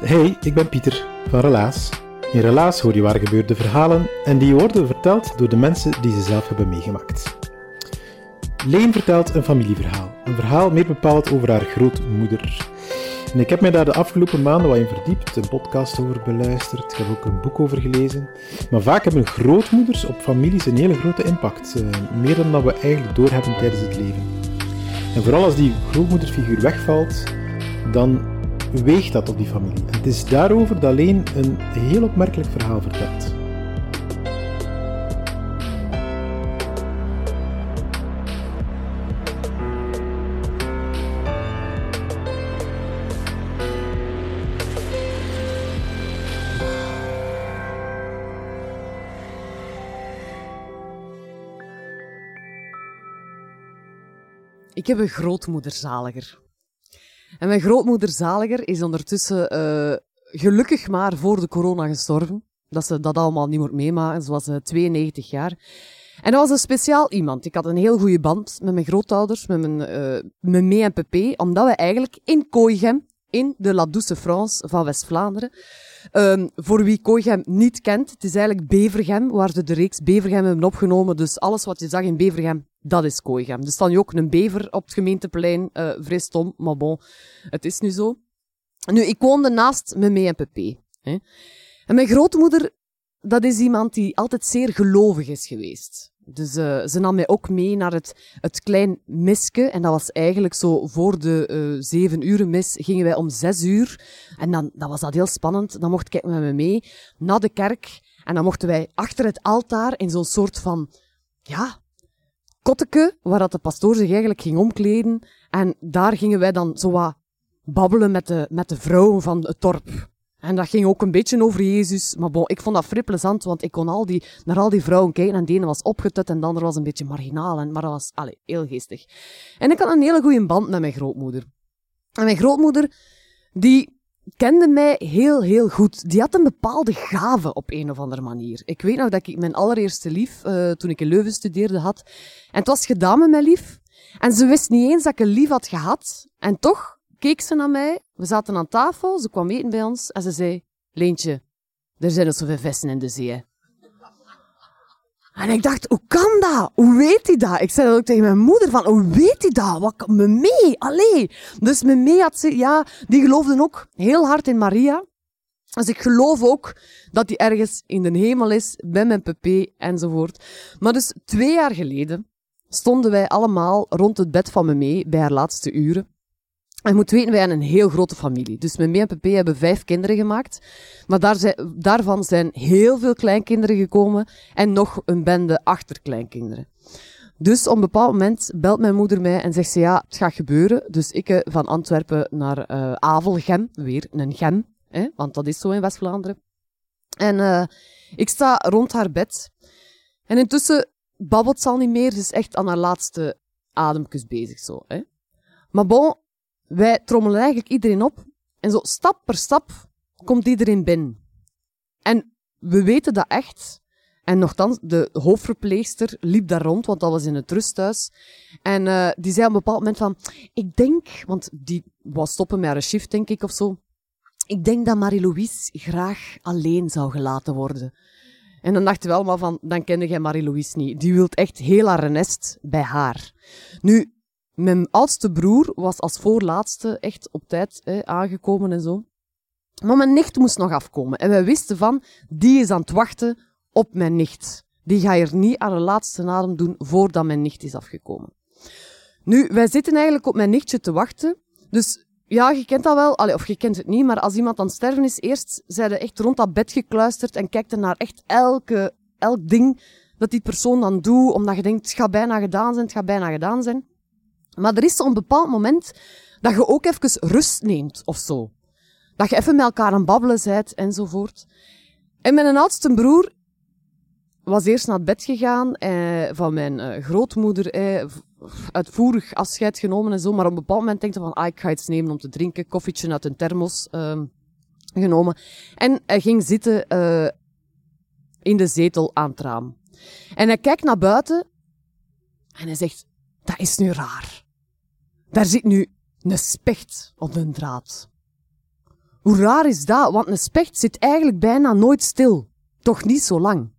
Hey, ik ben Pieter van Relaas. In Relaas hoor je waar gebeurde verhalen en die worden verteld door de mensen die ze zelf hebben meegemaakt. Leen vertelt een familieverhaal. Een verhaal meer bepaald over haar grootmoeder. En ik heb mij daar de afgelopen maanden wat in verdiept, een podcast over beluisterd, ik heb ook een boek over gelezen. Maar vaak hebben grootmoeders op families een hele grote impact, eh, meer dan dat we eigenlijk doorhebben tijdens het leven. En vooral als die grootmoederfiguur wegvalt, dan weegt dat op die familie. Het is daarover dat Leen een heel opmerkelijk verhaal vertelt. Ik heb een grootmoederzaliger. En mijn grootmoeder Zaliger is ondertussen uh, gelukkig maar voor de corona gestorven. Dat ze dat allemaal niet moet meemaken. Ze was uh, 92 jaar. En dat was een speciaal iemand. Ik had een heel goede band met mijn grootouders, met mijn, uh, met mee en Pepé, omdat we eigenlijk in Kooigem, in de La Douce France van West-Vlaanderen, um, voor wie Kooigem niet kent, het is eigenlijk Bevergem, waar ze de reeks Bevergem hebben opgenomen. Dus alles wat je zag in Bevergem, dat is Kooigem. Er staat nu ook een bever op het gemeenteplein. Uh, vrij stom, maar bon, het is nu zo. Nu, ik woonde naast mijn mee en Pepé. Hè. En mijn grootmoeder, dat is iemand die altijd zeer gelovig is geweest. Dus uh, ze nam mij ook mee naar het, het klein miske. En dat was eigenlijk zo voor de uh, zeven uur mis gingen wij om zes uur. En dan, dan was dat heel spannend. Dan mocht ik met me mee naar de kerk. En dan mochten wij achter het altaar in zo'n soort van, ja, kotteke, waar dat de pastoor zich eigenlijk ging omkleden. En daar gingen wij dan zo wat babbelen met de, met de vrouwen van het dorp. En dat ging ook een beetje over Jezus. Maar bon, ik vond dat vrij plezant, want ik kon al die, naar al die vrouwen kijken. En de ene was opgetut en de andere was een beetje marginaal. Maar dat was allez, heel geestig. En ik had een hele goede band met mijn grootmoeder. En mijn grootmoeder, die kende mij heel, heel goed. Die had een bepaalde gave op een of andere manier. Ik weet nog dat ik mijn allereerste lief, uh, toen ik in Leuven studeerde, had. En het was gedaan met mijn lief. En ze wist niet eens dat ik een lief had gehad. En toch keek ze naar mij. We zaten aan tafel, ze kwam eten bij ons en ze zei, Leentje, er zijn nog zoveel vissen in de zee. En ik dacht, hoe kan dat? Hoe weet hij dat? Ik zei dat ook tegen mijn moeder, van, hoe weet hij dat? Wat me mee? Allee. Dus me mee had ze, ja, die geloofden ook heel hard in Maria. Dus ik geloof ook dat hij ergens in de hemel is, bij mijn pp enzovoort. Maar dus twee jaar geleden stonden wij allemaal rond het bed van me mee bij haar laatste uren. Je moet weten, wij hebben een heel grote familie. Dus met mij en Pepe hebben vijf kinderen gemaakt. Maar daar zijn, daarvan zijn heel veel kleinkinderen gekomen en nog een bende achterkleinkinderen. Dus op een bepaald moment belt mijn moeder mij en zegt ze, ja, het gaat gebeuren. Dus ik eh, van Antwerpen naar uh, Avelgem, weer een gem, hè, want dat is zo in West-Vlaanderen. En uh, ik sta rond haar bed. En intussen babbelt ze al niet meer, ze is echt aan haar laatste ademkus bezig zo. Hè. Maar bon, wij trommelen eigenlijk iedereen op. En zo stap per stap komt iedereen binnen. En we weten dat echt. En nogthans, de hoofdverpleegster liep daar rond, want dat was in het rusthuis. En uh, die zei op een bepaald moment van, ik denk, want die was stoppen met haar shift, denk ik, of zo. Ik denk dat Marie-Louise graag alleen zou gelaten worden. En dan dachten we allemaal van, dan kende jij Marie-Louise niet. Die wil echt heel haar nest bij haar. Nu, mijn oudste broer was als voorlaatste echt op tijd hè, aangekomen en zo. Maar mijn nicht moest nog afkomen. En wij wisten van, die is aan het wachten op mijn nicht. Die ga er niet aan de laatste adem doen voordat mijn nicht is afgekomen. Nu, wij zitten eigenlijk op mijn nichtje te wachten. Dus ja, je kent dat wel. Of je kent het niet, maar als iemand aan het sterven is, eerst zijn ze echt rond dat bed gekluisterd en kijkt naar echt elke, elk ding dat die persoon dan doet, omdat je denkt, het gaat bijna gedaan zijn, het gaat bijna gedaan zijn. Maar er is zo'n bepaald moment dat je ook even rust neemt of zo. Dat je even met elkaar aan babbelen bent enzovoort. En mijn oudste broer was eerst naar bed gegaan eh, van mijn eh, grootmoeder, eh, uitvoerig afscheid genomen en zo. Maar op een bepaald moment denkt hij van, ah, ik ga iets nemen om te drinken. Koffietje uit een thermos uh, genomen. En hij ging zitten uh, in de zetel aan het raam. En hij kijkt naar buiten en hij zegt, dat is nu raar. Daar zit nu een specht op een draad. Hoe raar is dat? Want een specht zit eigenlijk bijna nooit stil. Toch niet zo lang.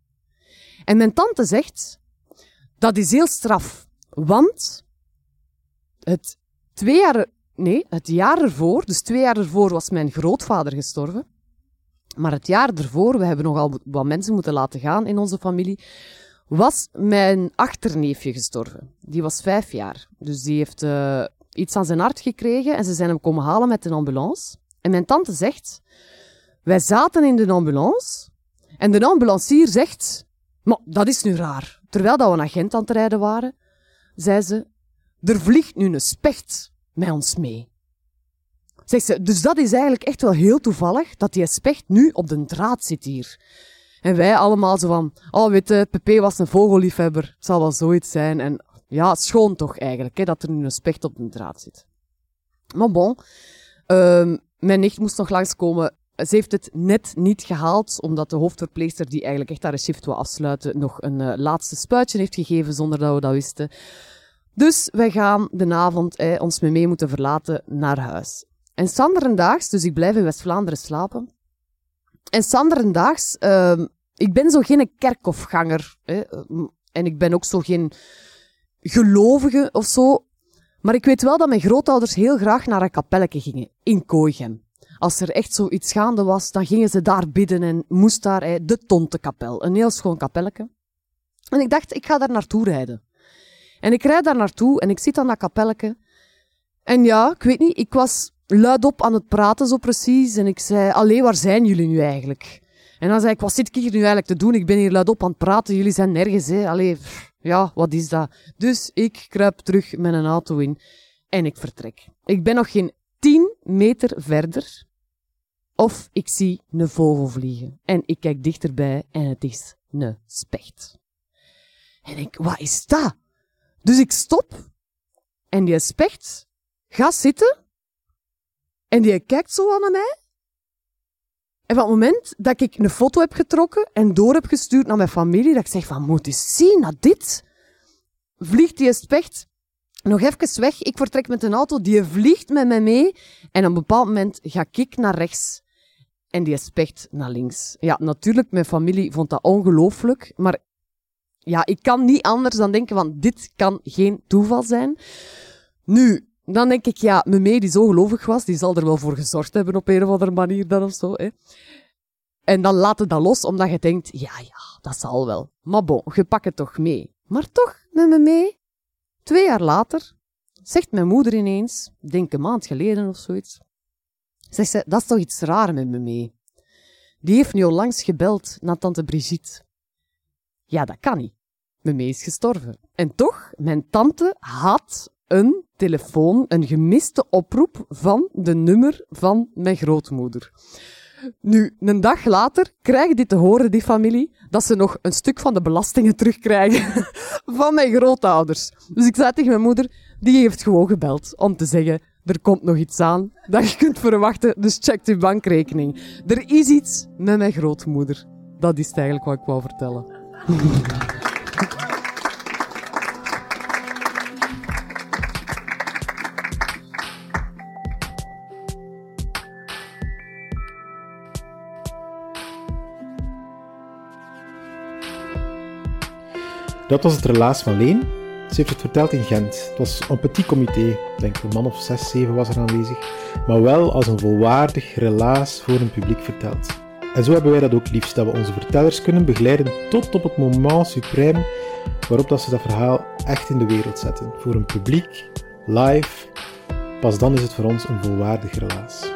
En mijn tante zegt, dat is heel straf. Want het twee jaar, nee, het jaar ervoor, dus twee jaar ervoor was mijn grootvader gestorven. Maar het jaar ervoor, we hebben nogal wat mensen moeten laten gaan in onze familie, was mijn achterneefje gestorven. Die was vijf jaar. Dus die heeft uh, iets aan zijn hart gekregen en ze zijn hem komen halen met een ambulance. En mijn tante zegt, wij zaten in de ambulance en de ambulancier zegt, maar dat is nu raar. Terwijl dat we naar Gent aan het rijden waren, zei ze, er vliegt nu een specht met ons mee. Zegt ze, dus dat is eigenlijk echt wel heel toevallig dat die specht nu op de draad zit hier. En wij allemaal zo van, oh weet Pepe was een vogelliefhebber, zal wel zoiets zijn. En ja, schoon toch eigenlijk, hè, dat er nu een specht op de draad zit. Maar bon, um, mijn nicht moest nog langskomen. Ze heeft het net niet gehaald, omdat de hoofdverpleegster, die eigenlijk echt haar shift wil afsluiten, nog een uh, laatste spuitje heeft gegeven zonder dat we dat wisten. Dus wij gaan de avond eh, ons mee moeten verlaten naar huis. En Sanderendaags, dus ik blijf in West-Vlaanderen slapen. En Sanderendaags, uh, ik ben zo geen kerkhofganger. Hè, en ik ben ook zo geen gelovige of zo. Maar ik weet wel dat mijn grootouders heel graag naar een kapelletje gingen, in Kooigem. Als er echt zoiets gaande was, dan gingen ze daar bidden en moest daar de Tontekapel, een heel schoon kapelletje. En ik dacht, ik ga daar naartoe rijden. En ik rijd daar naartoe en ik zit aan dat kapelletje. En ja, ik weet niet, ik was luidop aan het praten zo precies. En ik zei, allee, waar zijn jullie nu eigenlijk? En dan zei ik, wat zit ik hier nu eigenlijk te doen? Ik ben hier luidop aan het praten, jullie zijn nergens, hè. Allee, ja, wat is dat? Dus ik kruip terug met een auto in en ik vertrek. Ik ben nog geen tien meter verder of ik zie een vogel vliegen. En ik kijk dichterbij en het is een specht. En ik, wat is dat? Dus ik stop en die specht gaat zitten en die kijkt zo aan mij. En van het moment dat ik een foto heb getrokken en door heb gestuurd naar mijn familie, dat ik zeg van, moet eens zien naar dit, vliegt die specht nog even weg. Ik vertrek met een auto, die vliegt met mij mee. En op een bepaald moment ga ik naar rechts en die specht naar links. Ja, natuurlijk, mijn familie vond dat ongelooflijk, maar ja, ik kan niet anders dan denken van, dit kan geen toeval zijn. Nu, dan denk ik, ja, mee die zo gelovig was, die zal er wel voor gezorgd hebben op een of andere manier dan of zo. Hè. En dan laat het dat los, omdat je denkt, ja, ja, dat zal wel. Maar bon, je pakt het toch mee. Maar toch, met me mee. Twee jaar later zegt mijn moeder ineens, denk een maand geleden of zoiets, zegt ze, dat is toch iets raar met me mee. Die heeft nu langs gebeld naar tante Brigitte. Ja, dat kan niet. Mee is gestorven. En toch, mijn tante had een telefoon, een gemiste oproep van de nummer van mijn grootmoeder. Nu, een dag later krijgen die te horen, die familie, dat ze nog een stuk van de belastingen terugkrijgen van mijn grootouders. Dus ik zei tegen mijn moeder, die heeft gewoon gebeld om te zeggen, er komt nog iets aan dat je kunt verwachten, dus check uw bankrekening. Er is iets met mijn grootmoeder. Dat is eigenlijk wat ik wou vertellen. Dat was het relaas van Leen. Ze heeft het verteld in Gent. Het was een petit comité, ik denk een man of zes, zeven was er aanwezig, maar wel als een volwaardig relaas voor een publiek verteld. En zo hebben wij dat ook liefst, dat we onze vertellers kunnen begeleiden tot op het moment suprême waarop dat ze dat verhaal echt in de wereld zetten. Voor een publiek, live Pas dan is het voor ons een volwaardig relaas.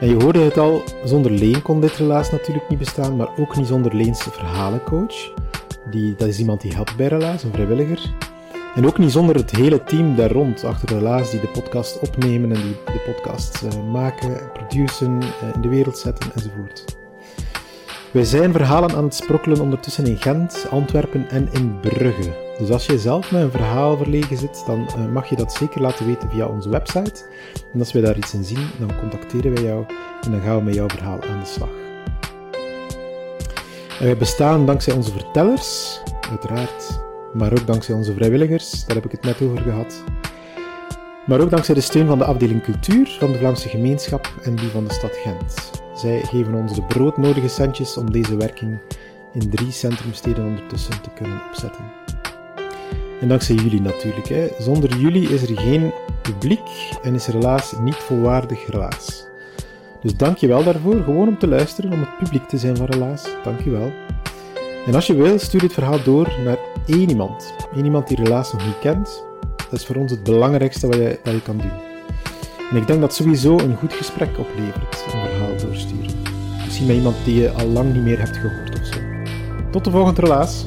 En je hoorde het al, zonder Leen kon dit relaas natuurlijk niet bestaan, maar ook niet zonder Leens verhalencoach. Die, dat is iemand die helpt bij relaas, een vrijwilliger. En ook niet zonder het hele team daar rond, achter relaas, die de podcast opnemen en die de podcast uh, maken, produceren, uh, in de wereld zetten enzovoort. Wij zijn verhalen aan het sprokkelen ondertussen in Gent, Antwerpen en in Brugge. Dus als je zelf met een verhaal verlegen zit, dan uh, mag je dat zeker laten weten via onze website. En als wij daar iets in zien, dan contacteren wij jou en dan gaan we met jouw verhaal aan de slag. Wij bestaan dankzij onze vertellers, uiteraard, maar ook dankzij onze vrijwilligers, daar heb ik het net over gehad. Maar ook dankzij de steun van de afdeling cultuur van de Vlaamse gemeenschap en die van de stad Gent. Zij geven ons de broodnodige centjes om deze werking in drie centrumsteden ondertussen te kunnen opzetten. En dankzij jullie natuurlijk. Hè. Zonder jullie is er geen publiek en is helaas niet volwaardig relaas. Dus dank je wel daarvoor, gewoon om te luisteren, om het publiek te zijn van relaas. Dank je wel. En als je wil, stuur dit verhaal door naar één iemand. Één iemand die relaas nog niet kent. Dat is voor ons het belangrijkste wat je, wat je kan doen. En ik denk dat sowieso een goed gesprek oplevert, een verhaal doorsturen. Misschien met iemand die je al lang niet meer hebt gehoord of zo. Tot de volgende relaas.